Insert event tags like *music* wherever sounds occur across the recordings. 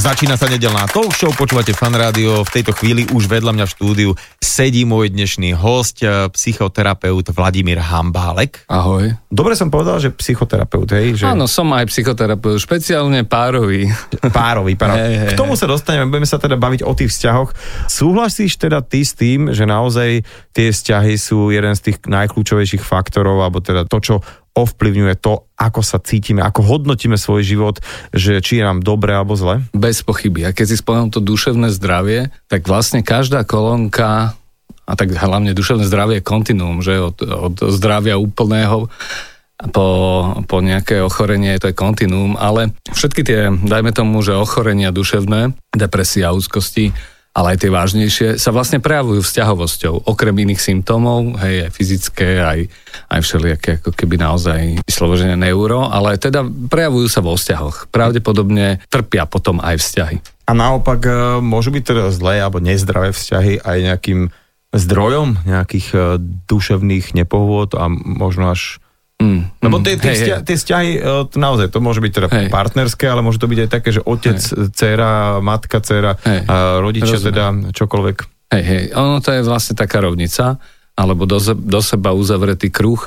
Začína sa nedelná talk show, počúvate fan rádio. V tejto chvíli už vedľa mňa v štúdiu sedí môj dnešný host, eh, psychoterapeut Vladimír Hambálek. Ahoj. Dobre som povedal, že psychoterapeut, hej? Že Áno, som aj psychoterapeut, špeciálne párový. Párový, párový. Hej, K tomu sa dostaneme, budeme sa teda baviť o tých vzťahoch. Súhlasíš teda ty s tým, že naozaj tie vzťahy sú jeden z tých najkľúčovejších faktorov, alebo teda to, čo ovplyvňuje to, ako sa cítime, ako hodnotíme svoj život, že či je nám dobre alebo zle? Bez pochyby. A keď si spomenul to duševné zdravie, tak vlastne každá kolónka, a tak hlavne duševné zdravie je kontinuum, že od, od zdravia úplného po, po nejaké ochorenie, to je kontinuum, ale všetky tie, dajme tomu, že ochorenia duševné, depresia, úzkosti, ale aj tie vážnejšie, sa vlastne prejavujú vzťahovosťou. Okrem iných symptómov, hej, aj fyzické, aj, aj všelijaké, ako keby naozaj vyslovožené neuro, ale teda prejavujú sa vo vzťahoch. Pravdepodobne trpia potom aj vzťahy. A naopak e, môžu byť teda zlé alebo nezdravé vzťahy aj nejakým zdrojom nejakých e, duševných nepohôd a možno až Mm, Lebo mm, tie, tie, hej, vzťa, hej. tie vzťahy, e, naozaj, to môže byť teda Hej. partnerské, ale môže to byť aj také, že otec, dcera, matka, dcera, Hej. a rodičia Rozumiem. teda, čokoľvek. Hej, hej, ono to je vlastne taká rovnica, alebo do, do seba uzavretý kruh.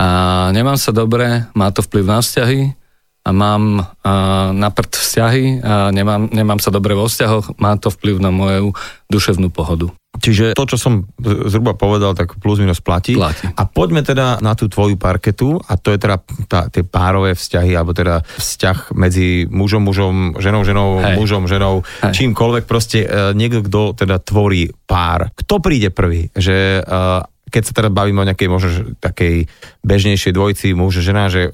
A nemám sa dobre, má to vplyv na vzťahy a mám a, na prd vzťahy a nemám, nemám sa dobre vo vzťahoch, má to vplyv na moju duševnú pohodu. Čiže to, čo som zhruba povedal, tak plus minus platí. Platí. A poďme teda na tú tvoju parketu a to je teda tá, tie párové vzťahy, alebo teda vzťah medzi mužom, mužom, ženou, ženou, Hej. mužom, ženou, Hej. čímkoľvek proste e, niekto, kto teda tvorí pár. Kto príde prvý? Že e, keď sa teda bavíme o nejakej možno takej bežnejšej dvojici muž, žena, že e,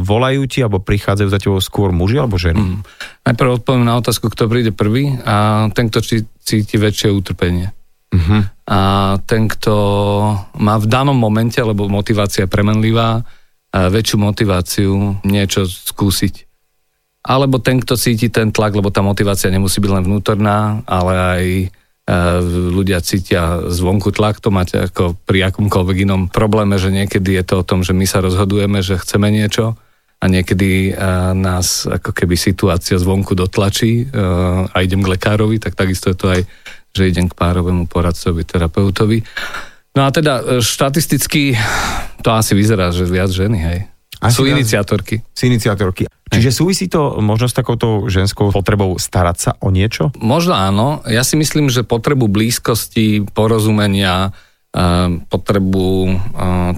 volajú ti alebo prichádzajú za tebou skôr muži alebo ženy? Mm. Najprv odpoviem na otázku, kto príde prvý a ten, kto cí- cíti väčšie utrpenie. Mhm. A ten, kto má v danom momente, lebo motivácia je premenlivá, a väčšiu motiváciu niečo skúsiť. Alebo ten, kto cíti ten tlak, lebo tá motivácia nemusí byť len vnútorná, ale aj ľudia cítia zvonku tlak, to máte ako pri akomkoľvek inom probléme, že niekedy je to o tom, že my sa rozhodujeme, že chceme niečo a niekedy e, nás ako keby situácia zvonku dotlačí e, a idem k lekárovi, tak takisto je to aj, že idem k párovému poradcovi, terapeutovi. No a teda štatisticky to asi vyzerá, že viac ženy, hej. Asi Sú iniciatorky. Si iniciatorky. Čiže súvisí to možno s takouto ženskou potrebou starať sa o niečo? Možno áno. Ja si myslím, že potrebu blízkosti, porozumenia, eh, potrebu eh,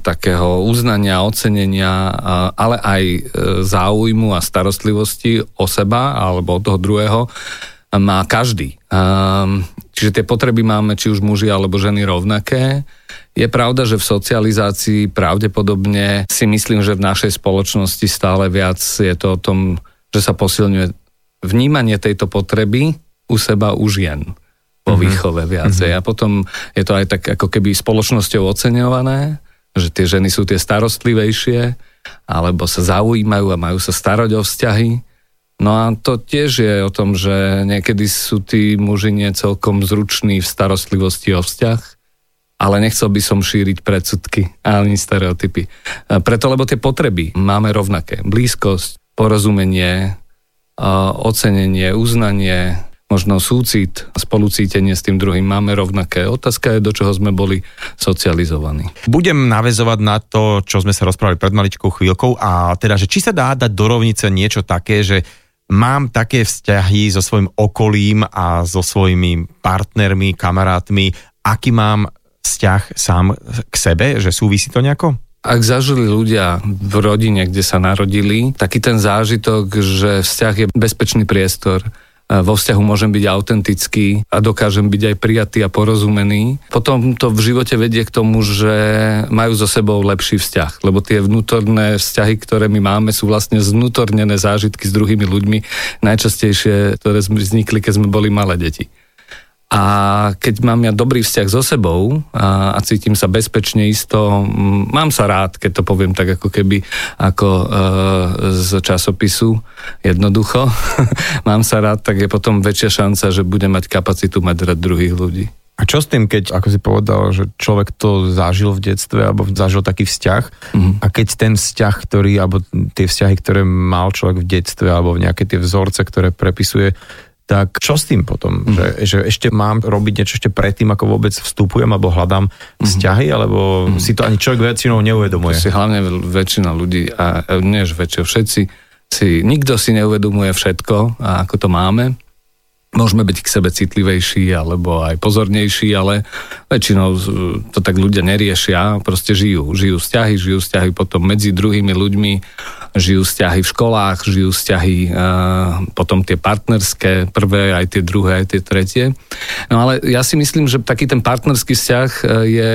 takého uznania, ocenenia, ale aj eh, záujmu a starostlivosti o seba alebo o toho druhého má každý. Ehm, Čiže tie potreby máme či už muži alebo ženy rovnaké. Je pravda, že v socializácii pravdepodobne si myslím, že v našej spoločnosti stále viac je to o tom, že sa posilňuje vnímanie tejto potreby u seba u žien vo výchove viacej. A potom je to aj tak ako keby spoločnosťou oceňované, že tie ženy sú tie starostlivejšie, alebo sa zaujímajú a majú sa starať o vzťahy. No a to tiež je o tom, že niekedy sú tí muži nie celkom zruční v starostlivosti o vzťah, ale nechcel by som šíriť predsudky ani stereotypy. A Preto, lebo tie potreby máme rovnaké. Blízkosť, porozumenie, a ocenenie, uznanie, možno súcit, spolucítenie s tým druhým máme rovnaké. Otázka je, do čoho sme boli socializovaní. Budem navezovať na to, čo sme sa rozprávali pred maličkou chvíľkou a teda, že či sa dá dať do rovnice niečo také, že mám také vzťahy so svojím okolím a so svojimi partnermi, kamarátmi, aký mám vzťah sám k sebe, že súvisí to nejako? Ak zažili ľudia v rodine, kde sa narodili, taký ten zážitok, že vzťah je bezpečný priestor, vo vzťahu môžem byť autentický a dokážem byť aj prijatý a porozumený. Potom to v živote vedie k tomu, že majú so sebou lepší vzťah, lebo tie vnútorné vzťahy, ktoré my máme, sú vlastne zvnútornené zážitky s druhými ľuďmi, najčastejšie, ktoré vznikli, keď sme boli malé deti. A keď mám ja dobrý vzťah so sebou a, a cítim sa bezpečne isto, m, mám sa rád, keď to poviem tak ako keby ako e, z časopisu, jednoducho, *laughs* mám sa rád, tak je potom väčšia šanca, že budem mať kapacitu mať rád druhých ľudí. A čo s tým, keď, ako si povedal, že človek to zažil v detstve, alebo zažil taký vzťah, mm-hmm. a keď ten vzťah, ktorý, alebo tie vzťahy, ktoré mal človek v detstve, alebo nejaké tie vzorce, ktoré prepisuje, tak čo s tým potom? Mm. Že, že ešte mám robiť niečo ešte predtým, ako vôbec vstupujem alebo hľadám mm. vzťahy, alebo mm. si to ani človek väčšinou neuvedomuje? To si hlavne väčšina ľudí, a nie že všetci, si, nikto si neuvedomuje všetko, a ako to máme. Môžeme byť k sebe citlivejší alebo aj pozornejší, ale väčšinou to tak ľudia neriešia, proste žijú. Žijú vzťahy, žijú vzťahy potom medzi druhými ľuďmi, žijú vzťahy v školách, žijú vzťahy uh, potom tie partnerské, prvé, aj tie druhé, aj tie tretie. No ale ja si myslím, že taký ten partnerský vzťah uh, je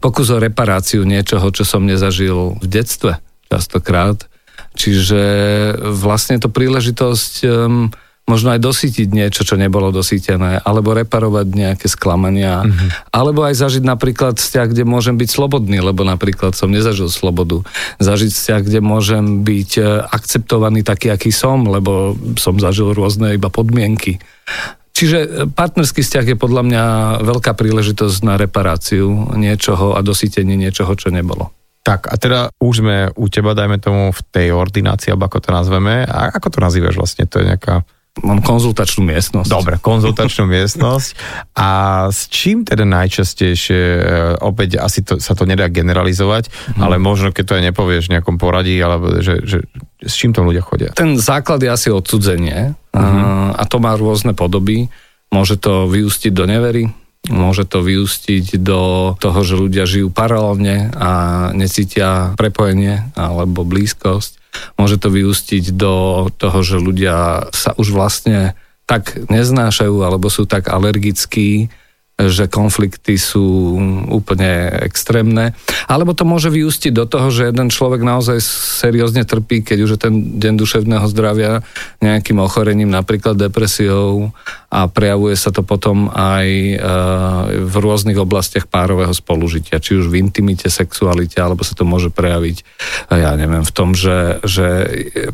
pokus o reparáciu niečoho, čo som nezažil v detstve častokrát. Čiže vlastne to príležitosť um, možno aj dosytiť niečo, čo nebolo dosítené, alebo reparovať nejaké sklamania, mm-hmm. alebo aj zažiť napríklad vzťah, kde môžem byť slobodný, lebo napríklad som nezažil slobodu. Zažiť vzťah, kde môžem byť e, akceptovaný taký, aký som, lebo som zažil rôzne iba podmienky. Čiže e, partnerský vzťah je podľa mňa veľká príležitosť na reparáciu niečoho a dosítenie niečoho, čo nebolo. Tak a teda už sme u teba, dajme tomu, v tej ordinácii, alebo ako to nazveme. A ako to nazývaš vlastne? To je nejaká Mám konzultačnú miestnosť. Dobre, konzultačnú *laughs* miestnosť. A s čím teda najčastejšie, e, opäť asi to, sa to nedá generalizovať, hmm. ale možno keď to aj nepovieš v nejakom poradí, alebo že, že s čím tam ľudia chodia? Ten základ je asi odsudzenie hmm. a to má rôzne podoby. Môže to vyústiť do nevery, Môže to vyústiť do toho, že ľudia žijú paralelne a necítia prepojenie alebo blízkosť. Môže to vyústiť do toho, že ľudia sa už vlastne tak neznášajú alebo sú tak alergickí, že konflikty sú úplne extrémne. Alebo to môže vyústiť do toho, že jeden človek naozaj seriózne trpí, keď už je ten deň duševného zdravia nejakým ochorením, napríklad depresiou a prejavuje sa to potom aj e, v rôznych oblastiach párového spolužitia, či už v intimite, sexualite, alebo sa to môže prejaviť, e, ja neviem, v tom, že, že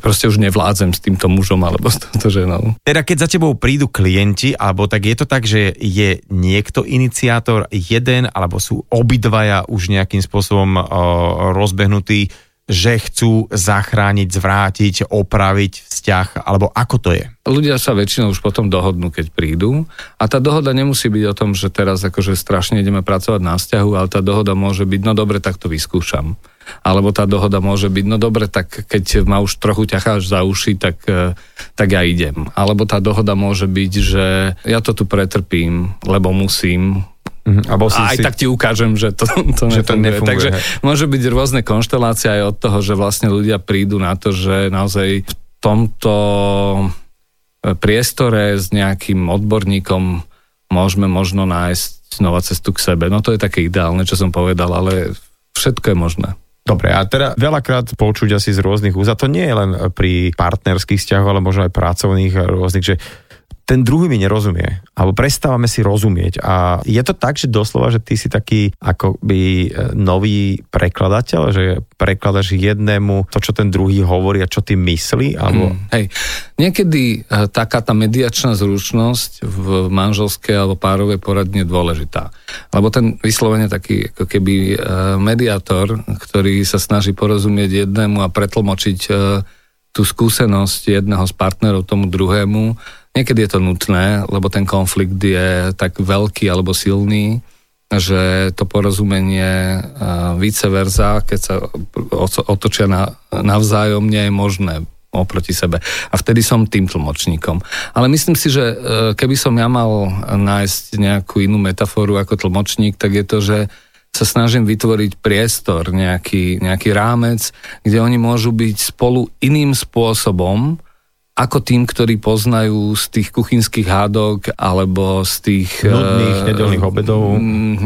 proste už nevládzem s týmto mužom alebo s touto ženou. Teda keď za tebou prídu klienti, alebo tak je to tak, že je niekto iniciátor jeden, alebo sú obidvaja už nejakým spôsobom uh, rozbehnutí že chcú zachrániť, zvrátiť, opraviť vzťah, alebo ako to je? Ľudia sa väčšinou už potom dohodnú, keď prídu a tá dohoda nemusí byť o tom, že teraz akože strašne ideme pracovať na vzťahu, ale tá dohoda môže byť, no dobre, tak to vyskúšam. Alebo tá dohoda môže byť, no dobre, tak keď ma už trochu ťacháš za uši, tak, e, tak ja idem. Alebo tá dohoda môže byť, že ja to tu pretrpím, lebo musím, Uh-huh. A, a aj si... tak ti ukážem, že to, to, že nefunguje. to nefunguje. Takže hej. môže byť rôzne konštelácie aj od toho, že vlastne ľudia prídu na to, že naozaj v tomto e, priestore s nejakým odborníkom môžeme možno nájsť nová cestu k sebe. No to je také ideálne, čo som povedal, ale všetko je možné. Dobre, a teda veľakrát počuť asi z rôznych úzad, to nie je len pri partnerských vzťahoch, ale možno aj pracovných rôznych, že ten druhý mi nerozumie, alebo prestávame si rozumieť. A je to tak, že doslova, že ty si taký akoby e, nový prekladateľ, že prekladaš jednému to, čo ten druhý hovorí a čo ty myslí? Alebo... Mm, hej, niekedy e, taká tá mediačná zručnosť v manželskej alebo párovej poradne je dôležitá. Lebo ten vyslovene taký ako keby e, mediátor, ktorý sa snaží porozumieť jednému a pretlmočiť tú skúsenosť jedného z partnerov tomu druhému, Niekedy je to nutné, lebo ten konflikt je tak veľký alebo silný, že to porozumenie vice versa, keď sa otočia na, navzájom, nie je možné oproti sebe. A vtedy som tým tlmočníkom. Ale myslím si, že e, keby som ja mal nájsť nejakú inú metaforu ako tlmočník, tak je to, že sa snažím vytvoriť priestor, nejaký, nejaký rámec, kde oni môžu byť spolu iným spôsobom, ako tým, ktorí poznajú z tých kuchynských hádok alebo z tých... Nudných uh, nedelných obedov.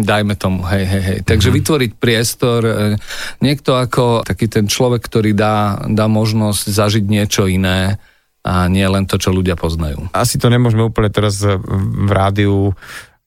Dajme tomu, hej, hej, hej. Takže mm-hmm. vytvoriť priestor, uh, niekto ako taký ten človek, ktorý dá, dá možnosť zažiť niečo iné, a nie len to, čo ľudia poznajú. Asi to nemôžeme úplne teraz v rádiu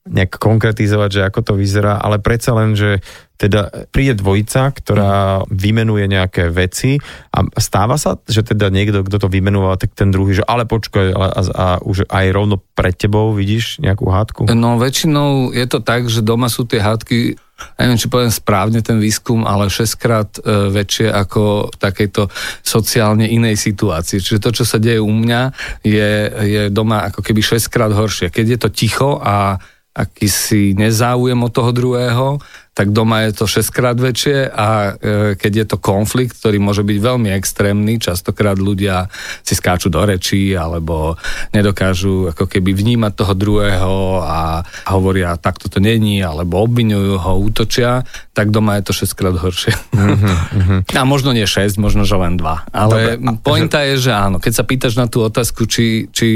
nejak konkretizovať, že ako to vyzerá, ale predsa len, že teda príde dvojica, ktorá vymenuje nejaké veci a stáva sa, že teda niekto, kto to vymenoval, tak ten druhý, že ale počkaj, a, a, a už aj rovno pred tebou vidíš nejakú hádku? No väčšinou je to tak, že doma sú tie hádky neviem, či poviem správne ten výskum, ale 6 krát e, väčšie ako v takejto sociálne inej situácii. Čiže to, čo sa deje u mňa, je, je doma ako keby 6 krát horšie. Keď je to ticho a akýsi nezáujem od toho druhého, tak doma je to 6 krát väčšie a e, keď je to konflikt, ktorý môže byť veľmi extrémny, častokrát ľudia si skáču do rečí alebo nedokážu ako keby vnímať toho druhého a hovoria, takto to není, alebo obvinujú ho, útočia, tak doma je to 6 krát horšie. Mm-hmm. a možno nie 6, možno že len 2. Ale Dobre, pointa je, že áno, keď sa pýtaš na tú otázku, či, či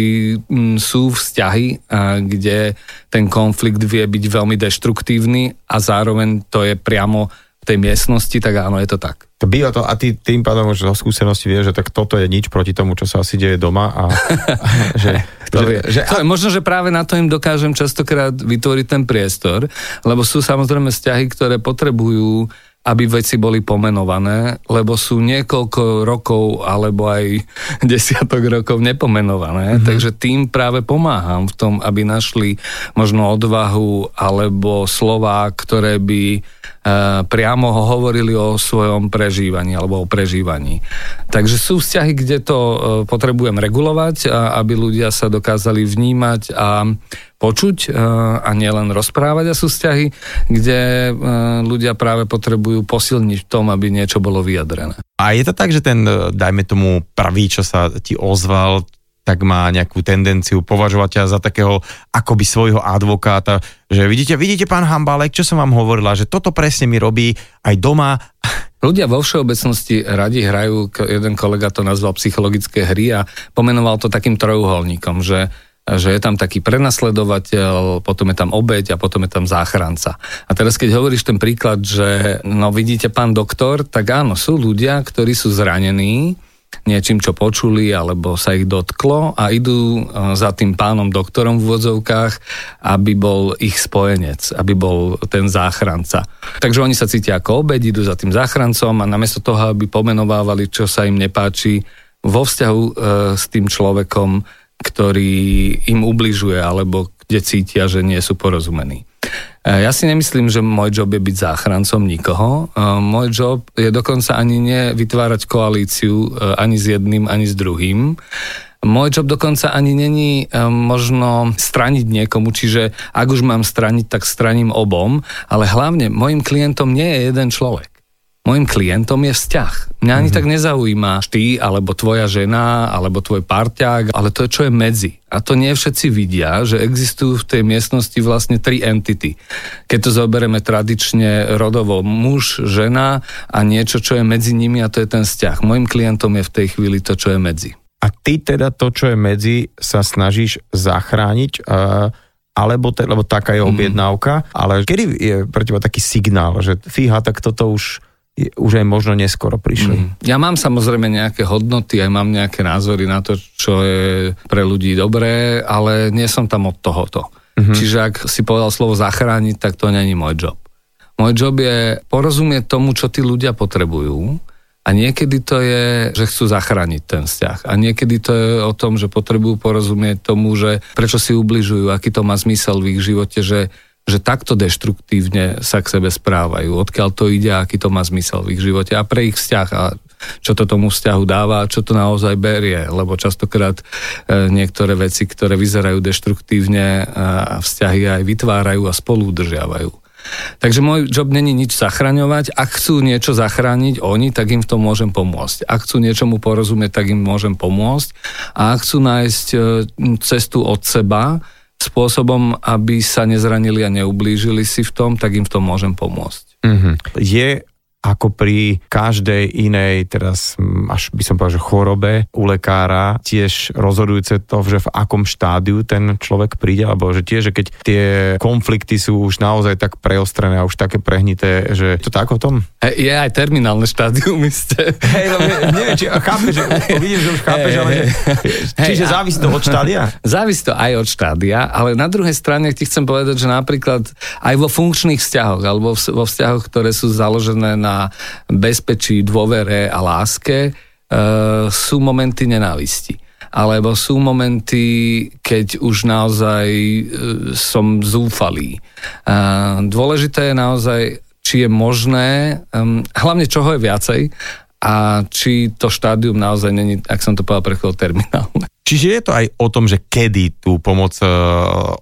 m, sú vzťahy, a, kde ten konflikt vie byť veľmi deštruktívny a zároveň len to je priamo v tej miestnosti, tak áno, je to tak. To býva to a ty tým pádom už zo skúsenosti vieš, že tak toto je nič proti tomu, čo sa asi deje doma a, *laughs* že, to že, že, a... Možno, že práve na to im dokážem častokrát vytvoriť ten priestor, lebo sú samozrejme vzťahy, ktoré potrebujú aby veci boli pomenované, lebo sú niekoľko rokov alebo aj *laughs* desiatok rokov nepomenované, mm-hmm. takže tým práve pomáham v tom, aby našli možno odvahu alebo slova, ktoré by priamo ho hovorili o svojom prežívaní alebo o prežívaní. Takže sú vzťahy, kde to e, potrebujem regulovať, aby ľudia sa dokázali vnímať a počuť e, a nielen rozprávať a sú vzťahy, kde e, ľudia práve potrebujú posilniť v tom, aby niečo bolo vyjadrené. A je to tak, že ten, dajme tomu prvý, čo sa ti ozval, tak má nejakú tendenciu považovať ťa za takého akoby svojho advokáta, že vidíte, vidíte pán Hambalek, čo som vám hovorila, že toto presne mi robí aj doma. Ľudia vo všeobecnosti radi hrajú, jeden kolega to nazval psychologické hry a pomenoval to takým trojuholníkom, že že je tam taký prenasledovateľ, potom je tam obeď a potom je tam záchranca. A teraz keď hovoríš ten príklad, že no vidíte pán doktor, tak áno, sú ľudia, ktorí sú zranení, niečím, čo počuli, alebo sa ich dotklo a idú e, za tým pánom doktorom v vodzovkách, aby bol ich spojenec, aby bol ten záchranca. Takže oni sa cítia ako obed, idú za tým záchrancom a namiesto toho, aby pomenovávali, čo sa im nepáči vo vzťahu e, s tým človekom, ktorý im ubližuje, alebo kde cítia, že nie sú porozumení. E, ja si nemyslím, že môj job je byť záchrancom nikoho. E, môj job je dokonca ani nevytvárať koalíciu e, ani s jedným, ani s druhým. Môj job dokonca ani není možno straniť niekomu, čiže ak už mám straniť, tak straním obom, ale hlavne môjim klientom nie je jeden človek. Mojim klientom je vzťah. Mňa ani mm-hmm. tak nezaujíma ty, alebo tvoja žena, alebo tvoj parťák, ale to, čo je medzi. A to nie všetci vidia, že existujú v tej miestnosti vlastne tri entity. Keď to zoberieme tradične rodovo muž, žena a niečo, čo je medzi nimi a to je ten vzťah. Mojim klientom je v tej chvíli to, čo je medzi. A ty teda to, čo je medzi, sa snažíš zachrániť uh alebo te, lebo taká je mhm. objednávka, mm. ale kedy je pre teba taký signál, že fíha, tak toto už už aj možno neskoro prišli. Mm. Ja mám samozrejme nejaké hodnoty, aj mám nejaké názory na to, čo je pre ľudí dobré, ale nie som tam od tohoto. Mm-hmm. Čiže ak si povedal slovo zachrániť, tak to není môj job. Môj job je porozumieť tomu, čo tí ľudia potrebujú a niekedy to je, že chcú zachrániť ten vzťah. A niekedy to je o tom, že potrebujú porozumieť tomu, že prečo si ubližujú, aký to má zmysel v ich živote, že že takto deštruktívne sa k sebe správajú, odkiaľ to ide, aký to má zmysel v ich živote a pre ich vzťah a čo to tomu vzťahu dáva a čo to naozaj berie, lebo častokrát e, niektoré veci, ktoré vyzerajú deštruktívne a vzťahy aj vytvárajú a spolu udržiavajú. Takže môj job není nič zachraňovať. Ak chcú niečo zachrániť oni, tak im v tom môžem pomôcť. Ak chcú niečomu porozumieť, tak im môžem pomôcť. A ak chcú nájsť e, cestu od seba, spôsobom, aby sa nezranili a neublížili si v tom, tak im v tom môžem pomôcť. Mm-hmm. Je ako pri každej inej, teraz mm, až by som povedal, že chorobe u lekára, tiež rozhodujúce to, že v akom štádiu ten človek príde, alebo že tiež, že keď tie konflikty sú už naozaj tak preostrené a už také prehnité, že to tak o tom? Je aj terminálne štádium, *laughs* ste. Hej, no, neviem, či chápeš, že vidím, že už chápeš, ale že, čiže hey, závisí to od štádia? Závisí to aj od štádia, ale na druhej strane ti chcem povedať, že napríklad aj vo funkčných vzťahoch, alebo vo vzťahoch, ktoré sú založené na bezpečí, dôvere a láske, e, sú momenty nenávisti. Alebo sú momenty, keď už naozaj e, som zúfalý. E, dôležité je naozaj, či je možné, hlavne čoho je viacej, a či to štádium naozaj není, ak som to povedal pre terminálne. Čiže je to aj o tom, že kedy tú pomoc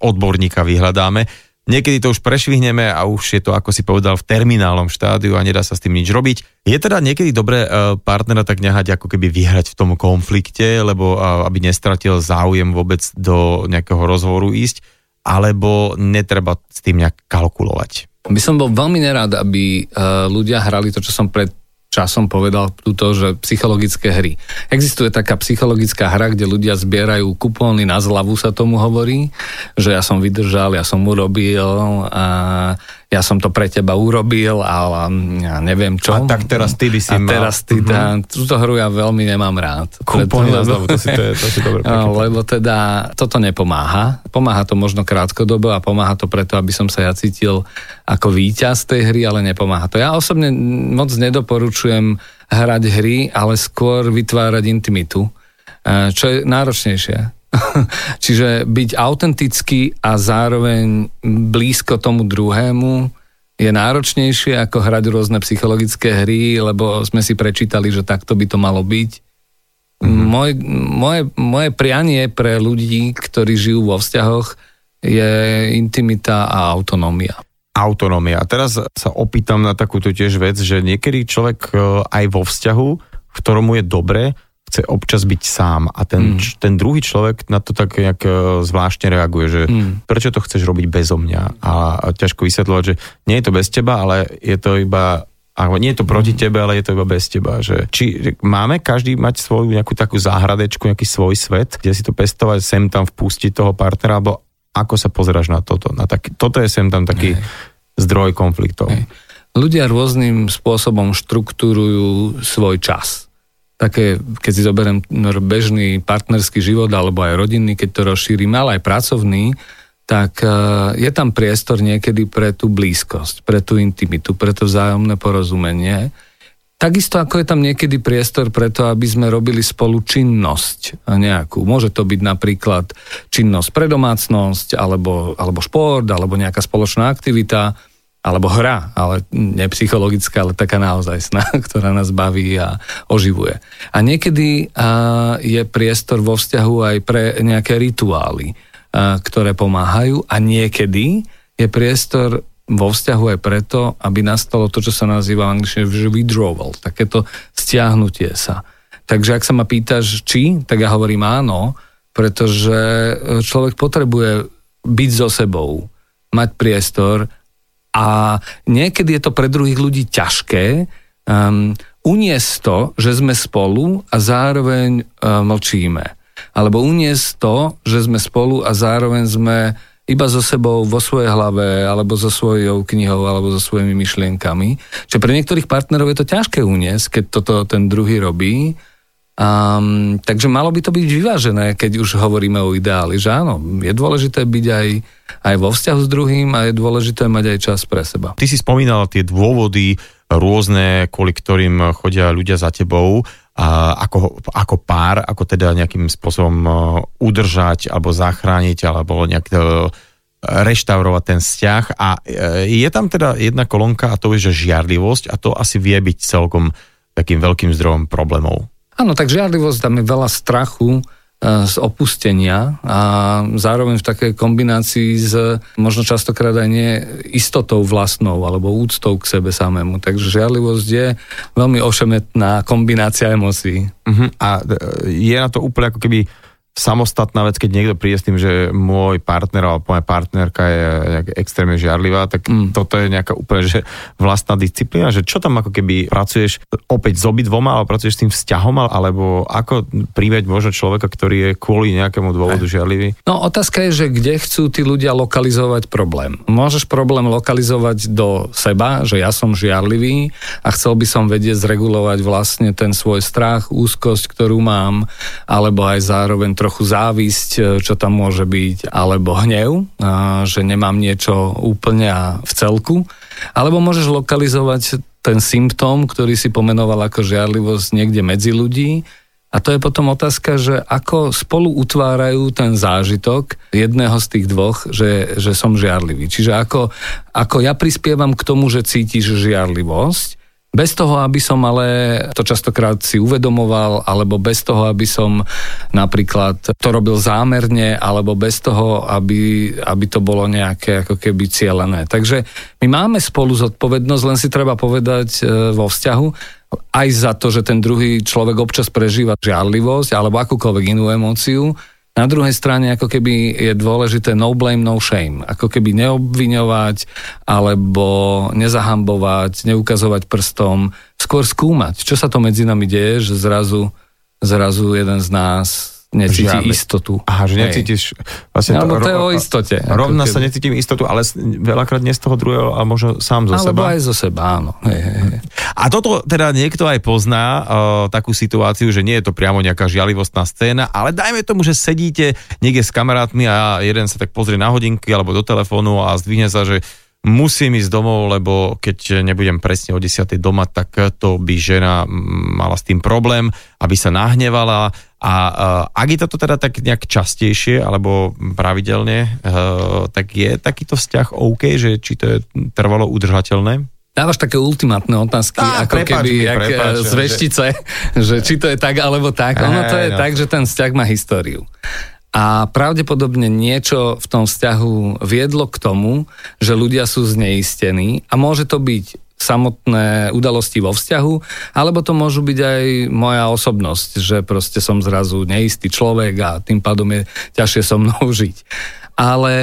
odborníka vyhľadáme. Niekedy to už prešvihneme a už je to, ako si povedal, v terminálnom štádiu a nedá sa s tým nič robiť. Je teda niekedy dobré e, partnera tak nehať ako keby vyhrať v tom konflikte, lebo aby nestratil záujem vôbec do nejakého rozhovoru ísť, alebo netreba s tým nejak kalkulovať? By som bol veľmi nerád, aby e, ľudia hrali to, čo som pred časom povedal túto, že psychologické hry. Existuje taká psychologická hra, kde ľudia zbierajú kupóny na zľavu sa tomu hovorí, že ja som vydržal, ja som urobil a ja som to pre teba urobil, ale ja neviem čo. A tak teraz ty by si a mal. teraz ty, mm-hmm. tá, túto hru ja veľmi nemám rád. Na zľavu, to si, to, je, to si dobre *laughs* Lebo teda toto nepomáha. Pomáha to možno krátkodobo a pomáha to preto, aby som sa ja cítil ako víťaz tej hry, ale nepomáha to. Ja osobne moc nedoporučujem hrať hry, ale skôr vytvárať intimitu, eh, čo je náročnejšie. *laughs* Čiže byť autentický a zároveň blízko tomu druhému je náročnejšie ako hrať rôzne psychologické hry, lebo sme si prečítali, že takto by to malo byť. Mm-hmm. Moje, moje, moje prianie pre ľudí, ktorí žijú vo vzťahoch, je intimita a autonómia. Autonómia. A teraz sa opýtam na takúto tiež vec, že niekedy človek e, aj vo vzťahu, v ktorom je dobre, chce občas byť sám a ten, mm. ten druhý človek na to tak nejak e, zvláštne reaguje, že mm. prečo to chceš robiť bezo mňa a, a ťažko vysvetľovať, že nie je to bez teba, ale je to iba alebo nie je to proti mm. tebe, ale je to iba bez teba. Že, či máme každý mať svoju nejakú takú záhradečku, nejaký svoj svet, kde si to pestovať, sem tam vpustiť toho partnera, alebo ako sa pozeráš na toto? Na taký, toto je sem tam taký Hej. zdroj konfliktov. Hej. Ľudia rôznym spôsobom štruktúrujú svoj čas také, keď si zoberiem bežný partnerský život alebo aj rodinný, keď to rozšírim, ale aj pracovný, tak e, je tam priestor niekedy pre tú blízkosť, pre tú intimitu, pre to vzájomné porozumenie. Takisto ako je tam niekedy priestor pre to, aby sme robili spolu činnosť nejakú. Môže to byť napríklad činnosť pre domácnosť, alebo, alebo šport, alebo nejaká spoločná aktivita alebo hra, ale nepsychologická, ale taká naozaj sná, *laughs* ktorá nás baví a oživuje. A niekedy a, je priestor vo vzťahu aj pre nejaké rituály, a, ktoré pomáhajú a niekedy je priestor vo vzťahu aj preto, aby nastalo to, čo sa nazýva v angličtine withdrawal, takéto stiahnutie sa. Takže ak sa ma pýtaš, či, tak ja hovorím áno, pretože človek potrebuje byť so sebou, mať priestor a niekedy je to pre druhých ľudí ťažké um, uniesť to, že sme spolu a zároveň uh, mlčíme. Alebo uniesť to, že sme spolu a zároveň sme iba so sebou vo svojej hlave, alebo so svojou knihou, alebo so svojimi myšlienkami. Čiže pre niektorých partnerov je to ťažké uniesť, keď toto ten druhý robí. Um, takže malo by to byť vyvážené, keď už hovoríme o ideáli, že áno, je dôležité byť aj, aj vo vzťahu s druhým a je dôležité mať aj čas pre seba. Ty si spomínal tie dôvody rôzne, kvôli ktorým chodia ľudia za tebou, a ako, ako pár, ako teda nejakým spôsobom e, udržať alebo zachrániť alebo nejak e, reštaurovať ten vzťah a e, je tam teda jedna kolónka a to je, že žiarlivosť a to asi vie byť celkom takým veľkým zdrojom problémov. Áno, tak žiarlivosť, tam je veľa strachu e, z opustenia a zároveň v takej kombinácii s možno častokrát aj nie istotou vlastnou alebo úctou k sebe samému. Takže žiarlivosť je veľmi ošemetná kombinácia emócií. Uh-huh. A e, je na to úplne ako keby samostatná vec, keď niekto príde s tým, že môj partner alebo moja partnerka je nejak extrémne žiarlivá, tak mm. toto je nejaká úplne že vlastná disciplína, že čo tam ako keby pracuješ opäť s obidvoma, alebo pracuješ s tým vzťahom, alebo ako príjmeť možno človeka, ktorý je kvôli nejakému dôvodu žiarlivý? No otázka je, že kde chcú tí ľudia lokalizovať problém. Môžeš problém lokalizovať do seba, že ja som žiarlivý a chcel by som vedieť zregulovať vlastne ten svoj strach, úzkosť, ktorú mám, alebo aj zároveň trochu závisť, e, čo tam môže byť, alebo hnev, že nemám niečo úplne v celku. Alebo môžeš lokalizovať ten symptóm, ktorý si pomenoval ako žiarlivosť niekde medzi ľudí. A to je potom otázka, že ako spolu utvárajú ten zážitok jedného z tých dvoch, že, že som žiarlivý. Čiže ako, ako ja prispievam k tomu, že cítiš žiarlivosť, bez toho, aby som ale to častokrát si uvedomoval, alebo bez toho, aby som napríklad to robil zámerne, alebo bez toho, aby, aby to bolo nejaké ako keby cieľené. Takže my máme spolu zodpovednosť, len si treba povedať e, vo vzťahu, aj za to, že ten druhý človek občas prežíva žiarlivosť alebo akúkoľvek inú emóciu, na druhej strane ako keby je dôležité no blame, no shame. Ako keby neobviňovať alebo nezahambovať, neukazovať prstom, skôr skúmať, čo sa to medzi nami deje, že zrazu, zrazu jeden z nás necíti Žiadne. istotu. Aha, že necítiš... Vlastne to, to je o istote. Rovna sa necítim istotu, ale veľakrát nie z toho druhého, a možno sám zo Alebo seba. aj zo seba, áno. Hej, hej. A toto teda niekto aj pozná, uh, takú situáciu, že nie je to priamo nejaká žialivostná scéna, ale dajme tomu, že sedíte niekde s kamarátmi a jeden sa tak pozrie na hodinky alebo do telefónu a zdvihne sa, že musím ísť domov, lebo keď nebudem presne o 10. doma, tak to by žena mala s tým problém, aby sa nahnevala. A uh, ak je toto teda tak nejak častejšie alebo pravidelne, uh, tak je takýto vzťah OK, že či to je trvalo udržateľné? Dávaš také ultimátne otázky, Á, ako prepáč keby mi, jak prepáč, z veštice, že... *laughs* že či to je tak alebo tak. Ono to je no. tak, že ten vzťah má históriu. A pravdepodobne niečo v tom vzťahu viedlo k tomu, že ľudia sú zneistení a môže to byť samotné udalosti vo vzťahu, alebo to môžu byť aj moja osobnosť, že proste som zrazu neistý človek a tým pádom je ťažšie so mnou *laughs* žiť. Ale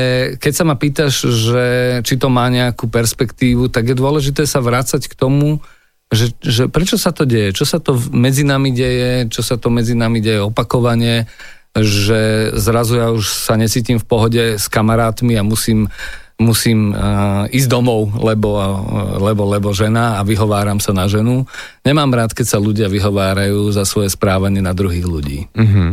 keď sa ma pýtaš, že či to má nejakú perspektívu, tak je dôležité sa vrácať k tomu, že, že prečo sa to deje, čo sa to medzi nami deje, čo sa to medzi nami deje opakovane, že zrazu ja už sa necítim v pohode s kamarátmi a musím musím uh, ísť domov, lebo, uh, lebo, lebo žena a vyhováram sa na ženu. Nemám rád, keď sa ľudia vyhovárajú za svoje správanie na druhých ľudí. Mm-hmm.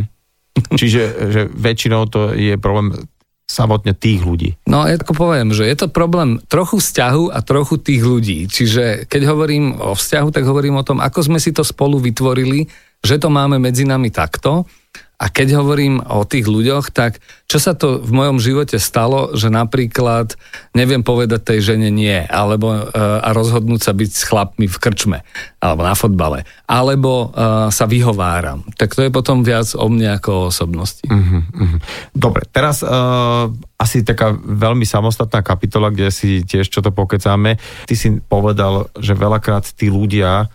Čiže že väčšinou to je problém samotne tých ľudí. No, ja ako poviem, že je to problém trochu vzťahu a trochu tých ľudí. Čiže keď hovorím o vzťahu, tak hovorím o tom, ako sme si to spolu vytvorili, že to máme medzi nami takto a keď hovorím o tých ľuďoch, tak čo sa to v mojom živote stalo, že napríklad neviem povedať tej žene nie, alebo uh, a rozhodnúť sa byť s chlapmi v krčme, alebo na fotbale, alebo uh, sa vyhováram. Tak to je potom viac o mne ako o osobnosti. Uh-huh, uh-huh. Dobre, teraz uh, asi taká veľmi samostatná kapitola, kde si tiež čo to pokecáme. Ty si povedal, že veľakrát tí ľudia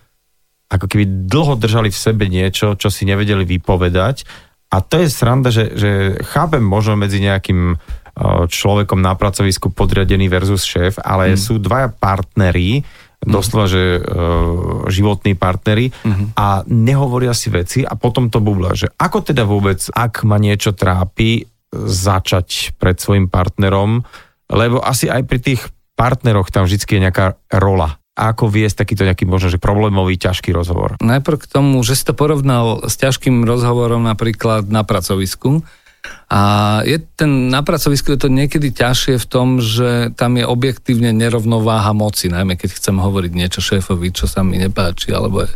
ako keby dlho držali v sebe niečo, čo si nevedeli vypovedať a to je sranda, že, že chápem možno medzi nejakým človekom na pracovisku podriadený versus šéf, ale mm. sú dvaja partneri, mhm. doslova, že uh, životní partnery mm-hmm. a nehovoria si veci a potom to bubla, že ako teda vôbec, ak ma niečo trápi, začať pred svojim partnerom, lebo asi aj pri tých partneroch tam vždy je nejaká rola ako viesť takýto nejaký možno, že problémový, ťažký rozhovor? Najprv k tomu, že si to porovnal s ťažkým rozhovorom napríklad na pracovisku. A je ten, na pracovisku je to niekedy ťažšie v tom, že tam je objektívne nerovnováha moci, najmä keď chcem hovoriť niečo šéfovi, čo sa mi nepáči, alebo je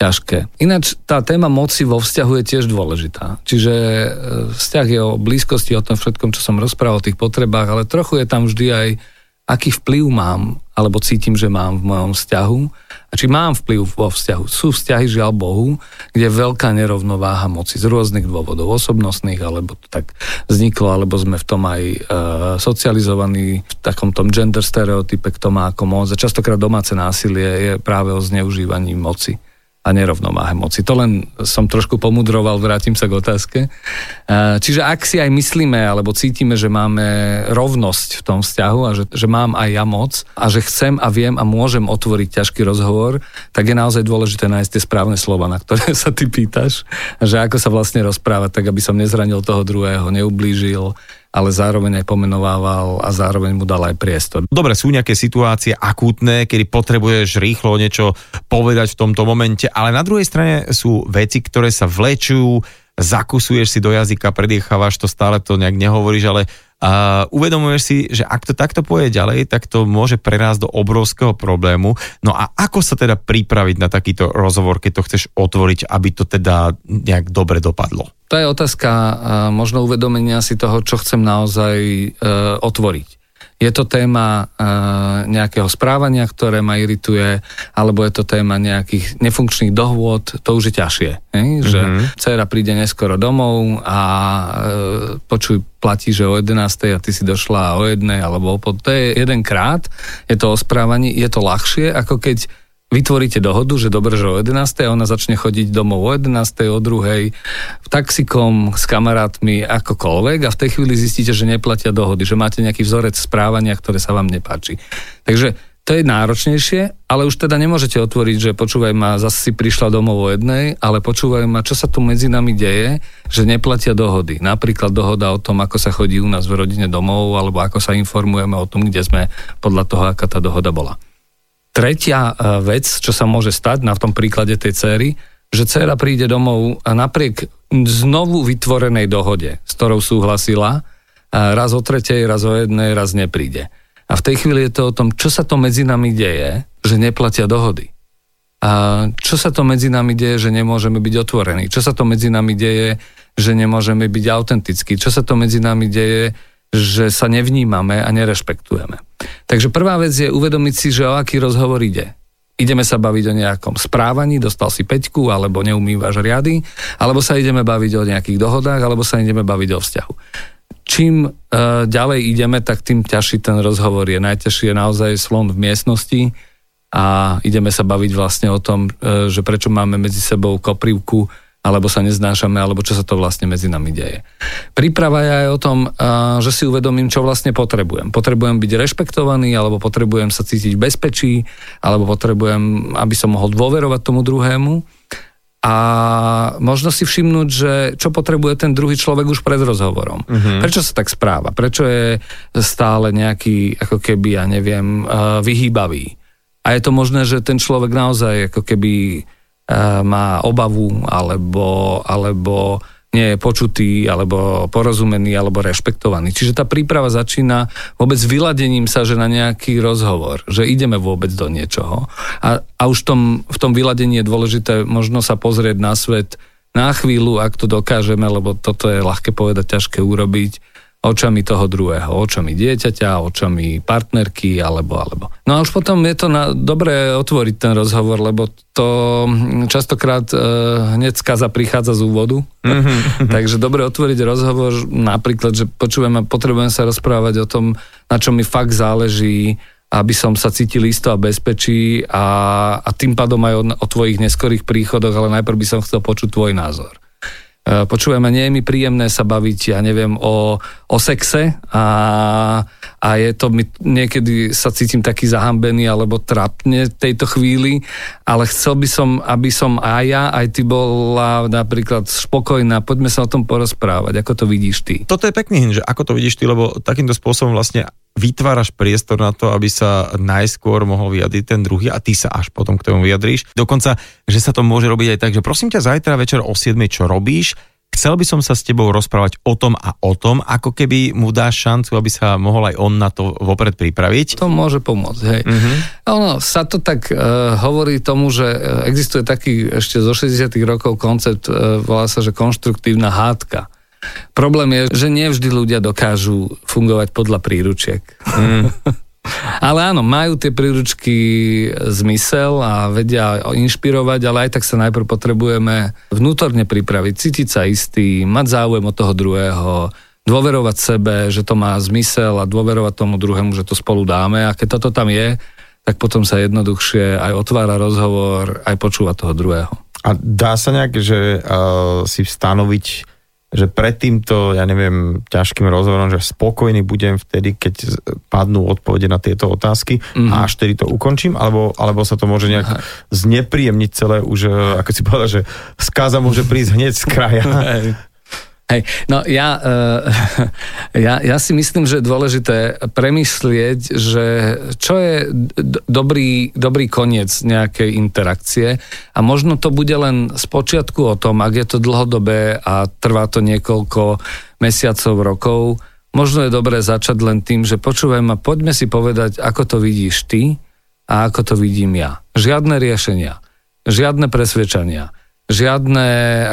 ťažké. Ináč tá téma moci vo vzťahu je tiež dôležitá. Čiže e, vzťah je o blízkosti, o tom všetkom, čo som rozprával, o tých potrebách, ale trochu je tam vždy aj aký vplyv mám, alebo cítim, že mám v mojom vzťahu a či mám vplyv vo vzťahu. Sú vzťahy, žiaľ Bohu, kde je veľká nerovnováha moci z rôznych dôvodov, osobnostných, alebo tak vzniklo, alebo sme v tom aj e, socializovaní, v takom tom gender stereotype, kto má ako moc. A častokrát domáce násilie je práve o zneužívaní moci. A nerovnováhe moci. To len som trošku pomudroval, vrátim sa k otázke. E, čiže ak si aj myslíme, alebo cítime, že máme rovnosť v tom vzťahu a že, že mám aj ja moc a že chcem a viem a môžem otvoriť ťažký rozhovor, tak je naozaj dôležité nájsť tie správne slova, na ktoré *laughs* sa ty pýtaš, že ako sa vlastne rozprávať, tak aby som nezranil toho druhého, neublížil, ale zároveň aj pomenovával a zároveň mu dal aj priestor. Dobre, sú nejaké situácie akútne, kedy potrebuješ rýchlo niečo povedať v tomto momente, ale na druhej strane sú veci, ktoré sa vlečujú, zakusuješ si do jazyka, predýchávaš to, stále to nejak nehovoríš, ale a uvedomuješ si, že ak to takto pôjde ďalej, tak to môže prerásť do obrovského problému. No a ako sa teda pripraviť na takýto rozhovor, keď to chceš otvoriť, aby to teda nejak dobre dopadlo? To je otázka možno uvedomenia si toho, čo chcem naozaj e, otvoriť je to téma uh, nejakého správania, ktoré ma irituje, alebo je to téma nejakých nefunkčných dohôd, to už je ťažšie. Ne? Že mm-hmm. dcera príde neskoro domov a uh, počuj, platí, že o 11. a ty si došla o jednej alebo o pod... To je jedenkrát, je to o správaní, je to ľahšie, ako keď vytvoríte dohodu, že dobre, že o 11. a ona začne chodiť domov o 11. o 2. v taxikom s kamarátmi akokoľvek a v tej chvíli zistíte, že neplatia dohody, že máte nejaký vzorec správania, ktoré sa vám nepáči. Takže to je náročnejšie, ale už teda nemôžete otvoriť, že počúvaj ma, zase si prišla domov o jednej, ale počúvaj ma, čo sa tu medzi nami deje, že neplatia dohody. Napríklad dohoda o tom, ako sa chodí u nás v rodine domov, alebo ako sa informujeme o tom, kde sme podľa toho, aká tá dohoda bola. Tretia e, vec, čo sa môže stať na v tom príklade tej céry, že dcera príde domov a napriek znovu vytvorenej dohode, s ktorou súhlasila, e, raz o tretej, raz o jednej, raz nepríde. A v tej chvíli je to o tom, čo sa to medzi nami deje, že neplatia dohody. A čo sa to medzi nami deje, že nemôžeme byť otvorení? Čo sa to medzi nami deje, že nemôžeme byť autentickí? Čo sa to medzi nami deje, že sa nevnímame a nerešpektujeme. Takže prvá vec je uvedomiť si, že o aký rozhovor ide. Ideme sa baviť o nejakom správaní, dostal si peťku, alebo neumývaš riady, alebo sa ideme baviť o nejakých dohodách, alebo sa ideme baviť o vzťahu. Čím e, ďalej ideme, tak tým ťažší ten rozhovor je. Najťažší je naozaj slon v miestnosti a ideme sa baviť vlastne o tom, e, že prečo máme medzi sebou koprivku alebo sa neznášame, alebo čo sa to vlastne medzi nami deje. Príprava je aj o tom, že si uvedomím, čo vlastne potrebujem. Potrebujem byť rešpektovaný, alebo potrebujem sa cítiť v bezpečí, alebo potrebujem, aby som mohol dôverovať tomu druhému. A možno si všimnúť, že čo potrebuje ten druhý človek už pred rozhovorom. Uh-huh. Prečo sa tak správa? Prečo je stále nejaký, ako keby, ja neviem, vyhýbavý? A je to možné, že ten človek naozaj ako keby má obavu alebo, alebo nie je počutý, alebo porozumený, alebo rešpektovaný. Čiže tá príprava začína vôbec vyladením sa, že na nejaký rozhovor, že ideme vôbec do niečoho. A, a už tom, v tom vyladení je dôležité možno sa pozrieť na svet na chvíľu, ak to dokážeme, lebo toto je ľahké povedať, ťažké urobiť, očami toho druhého, očami dieťaťa, očami partnerky, alebo, alebo. No a už potom je to na, dobré otvoriť ten rozhovor, lebo to častokrát e, hneď skaza prichádza z úvodu. Mm-hmm. *laughs* Takže dobre otvoriť rozhovor, napríklad, že počúvam a potrebujem sa rozprávať o tom, na čo mi fakt záleží, aby som sa cítil isto a bezpečí a, a tým pádom aj o, o tvojich neskorých príchodoch, ale najprv by som chcel počuť tvoj názor. E, počúvame, nie je mi príjemné sa baviť, ja neviem, o, o sexe a, a je to, my, niekedy sa cítim taký zahambený alebo trapne tejto chvíli, ale chcel by som, aby som aj ja, aj ty bola napríklad spokojná, poďme sa o tom porozprávať, ako to vidíš ty. Toto je pekný, že ako to vidíš ty, lebo takýmto spôsobom vlastne vytváraš priestor na to, aby sa najskôr mohol vyjadriť ten druhý a ty sa až potom k tomu vyjadríš. Dokonca, že sa to môže robiť aj tak, že prosím ťa zajtra večer o 7, čo robíš, chcel by som sa s tebou rozprávať o tom a o tom, ako keby mu dáš šancu, aby sa mohol aj on na to vopred pripraviť. To môže pomôcť, hej. Uh-huh. Ono sa to tak uh, hovorí tomu, že e, existuje taký ešte zo 60 rokov koncept, uh, volá sa, že konštruktívna hádka. Problém je, že nevždy ľudia dokážu fungovať podľa príručiek. Mm. *laughs* Ale áno, majú tie príručky zmysel a vedia inšpirovať, ale aj tak sa najprv potrebujeme vnútorne pripraviť, cítiť sa istý, mať záujem od toho druhého, dôverovať sebe, že to má zmysel a dôverovať tomu druhému, že to spolu dáme a keď toto tam je, tak potom sa jednoduchšie aj otvára rozhovor, aj počúva toho druhého. A dá sa nejak, že uh, si stanoviť že pred týmto, ja neviem, ťažkým rozhovorom, že spokojný budem vtedy, keď padnú odpovede na tieto otázky mm-hmm. a až tedy to ukončím, alebo, alebo sa to môže nejak Aha. znepríjemniť celé už, e, ako si povedal, že skáza môže prísť hneď z kraja. *laughs* Hej, no ja, uh, *laughs* ja, ja si myslím, že je dôležité premyslieť, že čo je dobrý, dobrý koniec nejakej interakcie a možno to bude len z počiatku o tom, ak je to dlhodobé a trvá to niekoľko mesiacov, rokov, možno je dobré začať len tým, že počúvaj ma, poďme si povedať, ako to vidíš ty a ako to vidím ja. Žiadne riešenia, žiadne presvedčania žiadne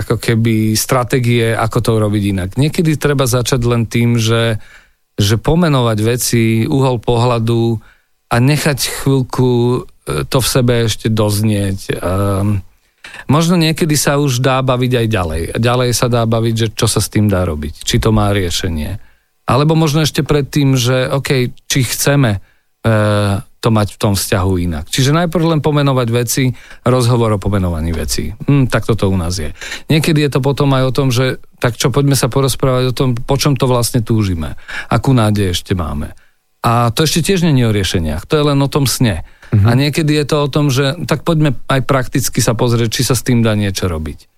ako keby stratégie, ako to urobiť inak. Niekedy treba začať len tým, že, že pomenovať veci, uhol pohľadu a nechať chvíľku e, to v sebe ešte doznieť. Um, možno niekedy sa už dá baviť aj ďalej. Ďalej sa dá baviť, že čo sa s tým dá robiť. Či to má riešenie. Alebo možno ešte predtým, že OK, či chceme uh, to mať v tom vzťahu inak. Čiže najprv len pomenovať veci, rozhovor o pomenovaní veci. Hm, tak toto u nás je. Niekedy je to potom aj o tom, že tak čo, poďme sa porozprávať o tom, po čom to vlastne túžime. Akú nádej ešte máme. A to ešte tiež nie je o riešeniach. To je len o tom sne. Uh-huh. A niekedy je to o tom, že tak poďme aj prakticky sa pozrieť, či sa s tým dá niečo robiť.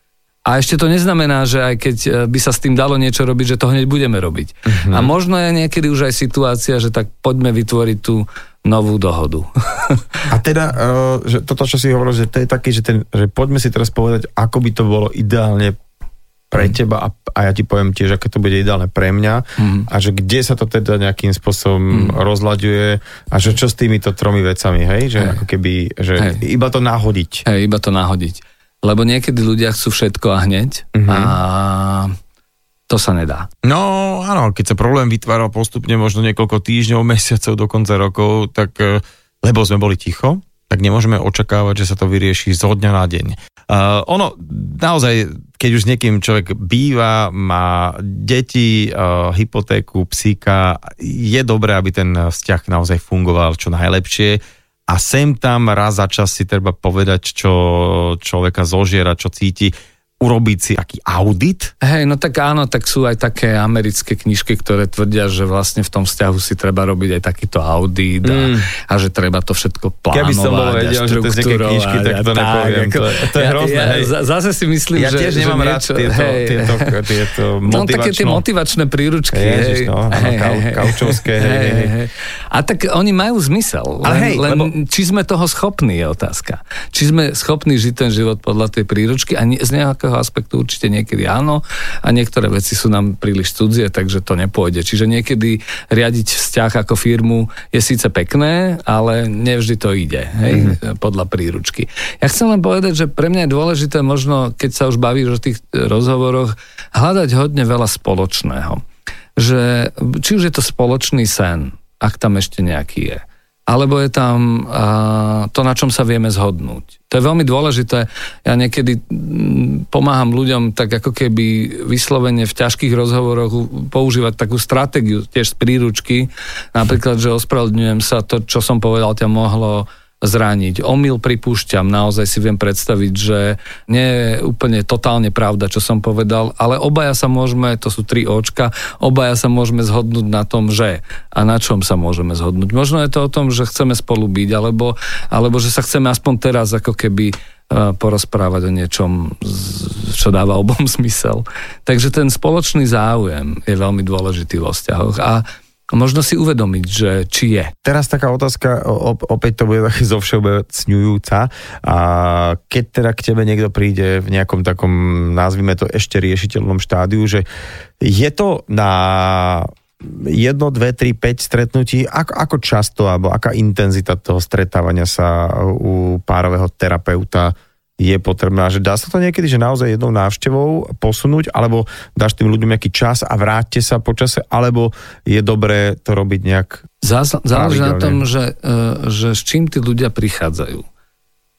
A ešte to neznamená, že aj keď e, by sa s tým dalo niečo robiť, že to hneď budeme robiť. Uh-huh. A možno je niekedy už aj situácia, že tak poďme vytvoriť tú novú dohodu. A teda, uh, že toto, čo si hovoril, že to je taký, že, ten, že poďme si teraz povedať, ako by to bolo ideálne pre mm. teba a, a ja ti poviem tiež, aké to bude ideálne pre mňa mm. a že kde sa to teda nejakým spôsobom mm. rozlaďuje a že čo s týmito tromi vecami, hej? Že hej. ako keby, že hej. iba to nahodiť. Hej, iba to nahodiť. Lebo niekedy ľudia chcú všetko a hneď mm-hmm. a to sa nedá. No áno, keď sa problém vytváral postupne možno niekoľko týždňov, *laughs* mesiacov, do konca rokov, tak e, lebo sme boli ticho, tak nemôžeme očakávať, že sa to vyrieši zo dňa na deň. Uh, ono, naozaj, keď už s niekým človek býva, má deti, uh, hypotéku, psíka, je dobré, aby ten vzťah naozaj fungoval čo najlepšie a sem tam raz za čas si treba povedať, čo človeka zožiera, čo cíti urobiť si aký audit? Hej, no tak áno, tak sú aj také americké knižky, ktoré tvrdia, že vlastne v tom vzťahu si treba robiť aj takýto audit a, mm. a že treba to všetko plánovať Keby som bol vedel, že to je z knižky, tak to nepoviem. Ako, to, to je hrozné, ja, ja, Zase si myslím, ja že... Ja tiež nemám rád tieto, hej, tieto, tieto *laughs* motivačno... No také tie motivačné príručky. Ježiš, no, hej, kau, kaučovské. Hej, hej, hej. A tak oni majú zmysel. Ale hej, len, lebo... či sme toho schopní, je otázka. Či sme schopní žiť ten život podľa tej príručky a z nejakého aspektu určite niekedy áno a niektoré veci sú nám príliš cudzie, takže to nepôjde. Čiže niekedy riadiť vzťah ako firmu je síce pekné, ale nevždy to ide, hej, mm-hmm. podľa príručky. Ja chcem len povedať, že pre mňa je dôležité možno, keď sa už bavíš o tých rozhovoroch, hľadať hodne veľa spoločného. Že, či už je to spoločný sen, ak tam ešte nejaký je alebo je tam to, na čom sa vieme zhodnúť. To je veľmi dôležité. Ja niekedy pomáham ľuďom tak ako keby vyslovene v ťažkých rozhovoroch používať takú stratégiu tiež z príručky. Napríklad, že ospravedlňujem sa, to, čo som povedal, ťa mohlo zraniť. Omyl pripúšťam, naozaj si viem predstaviť, že nie je úplne totálne pravda, čo som povedal, ale obaja sa môžeme, to sú tri očka, obaja sa môžeme zhodnúť na tom, že a na čom sa môžeme zhodnúť. Možno je to o tom, že chceme spolu byť, alebo, alebo že sa chceme aspoň teraz ako keby e, porozprávať o niečom, čo dáva obom *laughs* zmysel. Takže ten spoločný záujem je veľmi dôležitý vo vzťahoch a možno si uvedomiť, že či je. Teraz taká otázka, opäť to bude také *laughs* zovšeobecňujúca. A keď teda k tebe niekto príde v nejakom takom, nazvime to ešte riešiteľnom štádiu, že je to na jedno, dve, tri, päť stretnutí, ako, ako často, alebo aká intenzita toho stretávania sa u párového terapeuta je potrebná, že dá sa to niekedy, že naozaj jednou návštevou posunúť, alebo dáš tým ľuďom nejaký čas a vráťte sa počase, alebo je dobré to robiť nejak Záleží na tom, že, e, že s čím tí ľudia prichádzajú.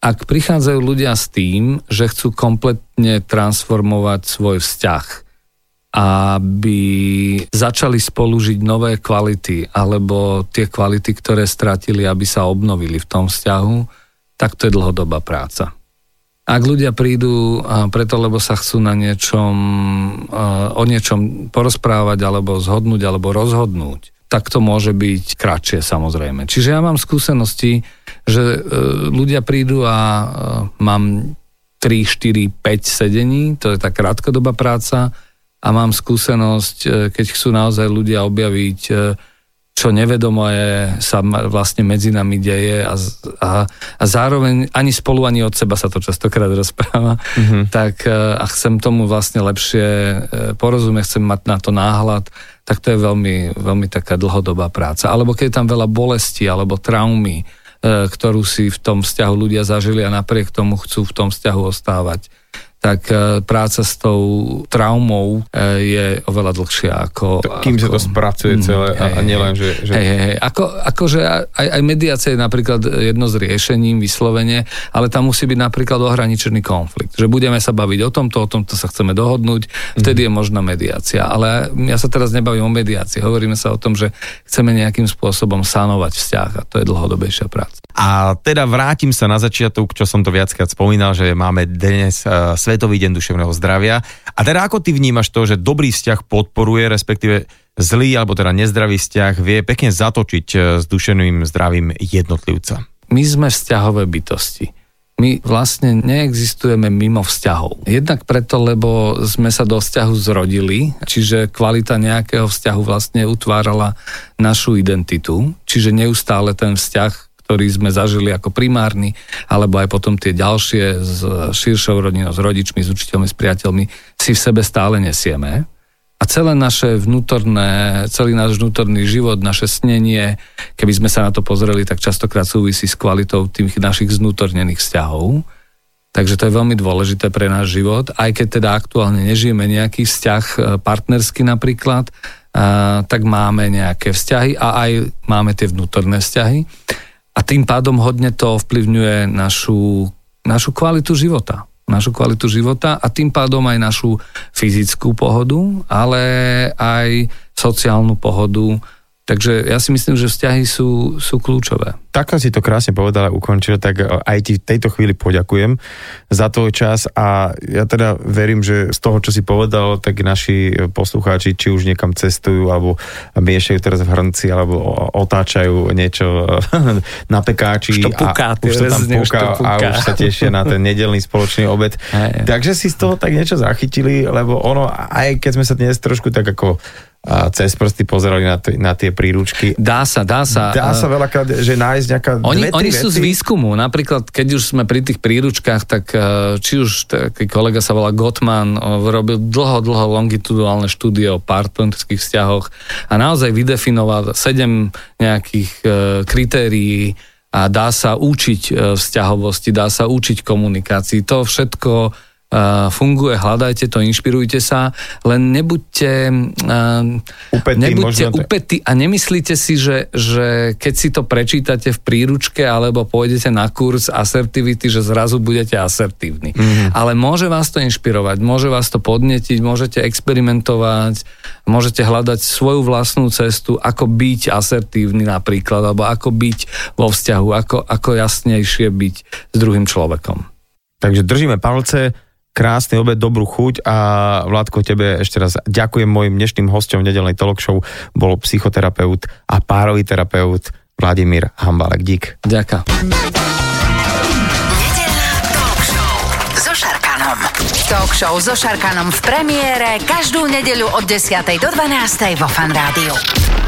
Ak prichádzajú ľudia s tým, že chcú kompletne transformovať svoj vzťah, aby začali spolu žiť nové kvality, alebo tie kvality, ktoré stratili, aby sa obnovili v tom vzťahu, tak to je dlhodobá práca. Ak ľudia prídu preto, lebo sa chcú na niečom, o niečom porozprávať, alebo zhodnúť, alebo rozhodnúť, tak to môže byť kratšie samozrejme. Čiže ja mám skúsenosti, že e, ľudia prídu a e, mám 3, 4, 5 sedení, to je tá krátkodobá práca a mám skúsenosť, keď chcú naozaj ľudia objaviť čo nevedomo je, sa vlastne medzi nami deje a, a, a zároveň ani spolu, ani od seba sa to častokrát rozpráva, mm-hmm. tak e, a chcem tomu vlastne lepšie e, porozumieť, chcem mať na to náhľad, tak to je veľmi, veľmi taká dlhodobá práca. Alebo keď je tam veľa bolesti alebo traumy, e, ktorú si v tom vzťahu ľudia zažili a napriek tomu chcú v tom vzťahu ostávať tak e, práca s tou traumou e, je oveľa dlhšia ako... Kým ako, sa to spracuje mm, celé hej, a, nielen, že... že... Hej, hej, ako, akože aj, aj mediácia je napríklad jedno z riešením vyslovene, ale tam musí byť napríklad ohraničený konflikt. Že budeme sa baviť o tomto, o tomto sa chceme dohodnúť, vtedy mm. je možná mediácia. Ale ja sa teraz nebavím o mediácii, hovoríme sa o tom, že chceme nejakým spôsobom sanovať vzťah a to je dlhodobejšia práca. A teda vrátim sa na začiatok, čo som to viackrát spomínal, že máme dnes uh, Svetový deň duševného zdravia. A teda ako ty vnímaš to, že dobrý vzťah podporuje, respektíve zlý alebo teda nezdravý vzťah vie pekne zatočiť uh, s duševným zdravím jednotlivca? My sme vzťahové bytosti. My vlastne neexistujeme mimo vzťahov. Jednak preto, lebo sme sa do vzťahu zrodili, čiže kvalita nejakého vzťahu vlastne utvárala našu identitu, čiže neustále ten vzťah ktorý sme zažili ako primárny, alebo aj potom tie ďalšie s širšou rodinou, s rodičmi, s učiteľmi, s priateľmi, si v sebe stále nesieme. A celé naše vnútorné, celý náš vnútorný život, naše snenie, keby sme sa na to pozreli, tak častokrát súvisí s kvalitou tých našich znútornených vzťahov. Takže to je veľmi dôležité pre náš život. Aj keď teda aktuálne nežijeme nejaký vzťah e, partnerský napríklad, tak máme nejaké vzťahy a aj máme tie vnútorné vzťahy a tým pádom hodne to ovplyvňuje našu, našu kvalitu života. Našu kvalitu života a tým pádom aj našu fyzickú pohodu, ale aj sociálnu pohodu, Takže ja si myslím, že vzťahy sú, sú kľúčové. Tak si to krásne povedal a ukončil, tak aj ti v tejto chvíli poďakujem za tvoj čas a ja teda verím, že z toho, čo si povedal, tak naši poslucháči, či už niekam cestujú, alebo miešajú teraz v hrnci, alebo otáčajú niečo *laughs* na pekáči puká, a už to tam puká, a už sa tešia na ten nedelný spoločný obed. Hey. Takže si z toho tak niečo zachytili, lebo ono, aj keď sme sa dnes trošku tak ako cez prsty pozerali na, t- na tie príručky. Dá sa, dá sa. Dá sa veľakrát, že nájsť nejaká Oni, dve, oni sú z výskumu. Napríklad, keď už sme pri tých príručkách, tak e, či už taký kolega sa volá Gottman, robil dlho, dlho longitudinálne štúdie o partnerských vzťahoch a naozaj vydefinoval sedem nejakých kritérií a dá sa učiť vzťahovosti, dá sa učiť komunikácii. To všetko funguje, hľadajte to, inšpirujte sa, len nebuďte upety, nebuďte upety a nemyslíte si, že, že keď si to prečítate v príručke alebo pôjdete na kurz asertivity, že zrazu budete asertívni. Mm-hmm. Ale môže vás to inšpirovať, môže vás to podnetiť, môžete experimentovať, môžete hľadať svoju vlastnú cestu, ako byť asertívny napríklad, alebo ako byť vo vzťahu, ako, ako jasnejšie byť s druhým človekom. Takže držíme palce, krásny obed, dobrú chuť a Vládko, tebe ešte raz ďakujem mojim dnešným hostom v nedelnej talk show bol psychoterapeut a párový terapeut Vladimír Hambalek. Dík. Ďakujem. Talk show so Šarkanom v premiére každú nedeľu od 10. do 12. vo Fan Rádiu.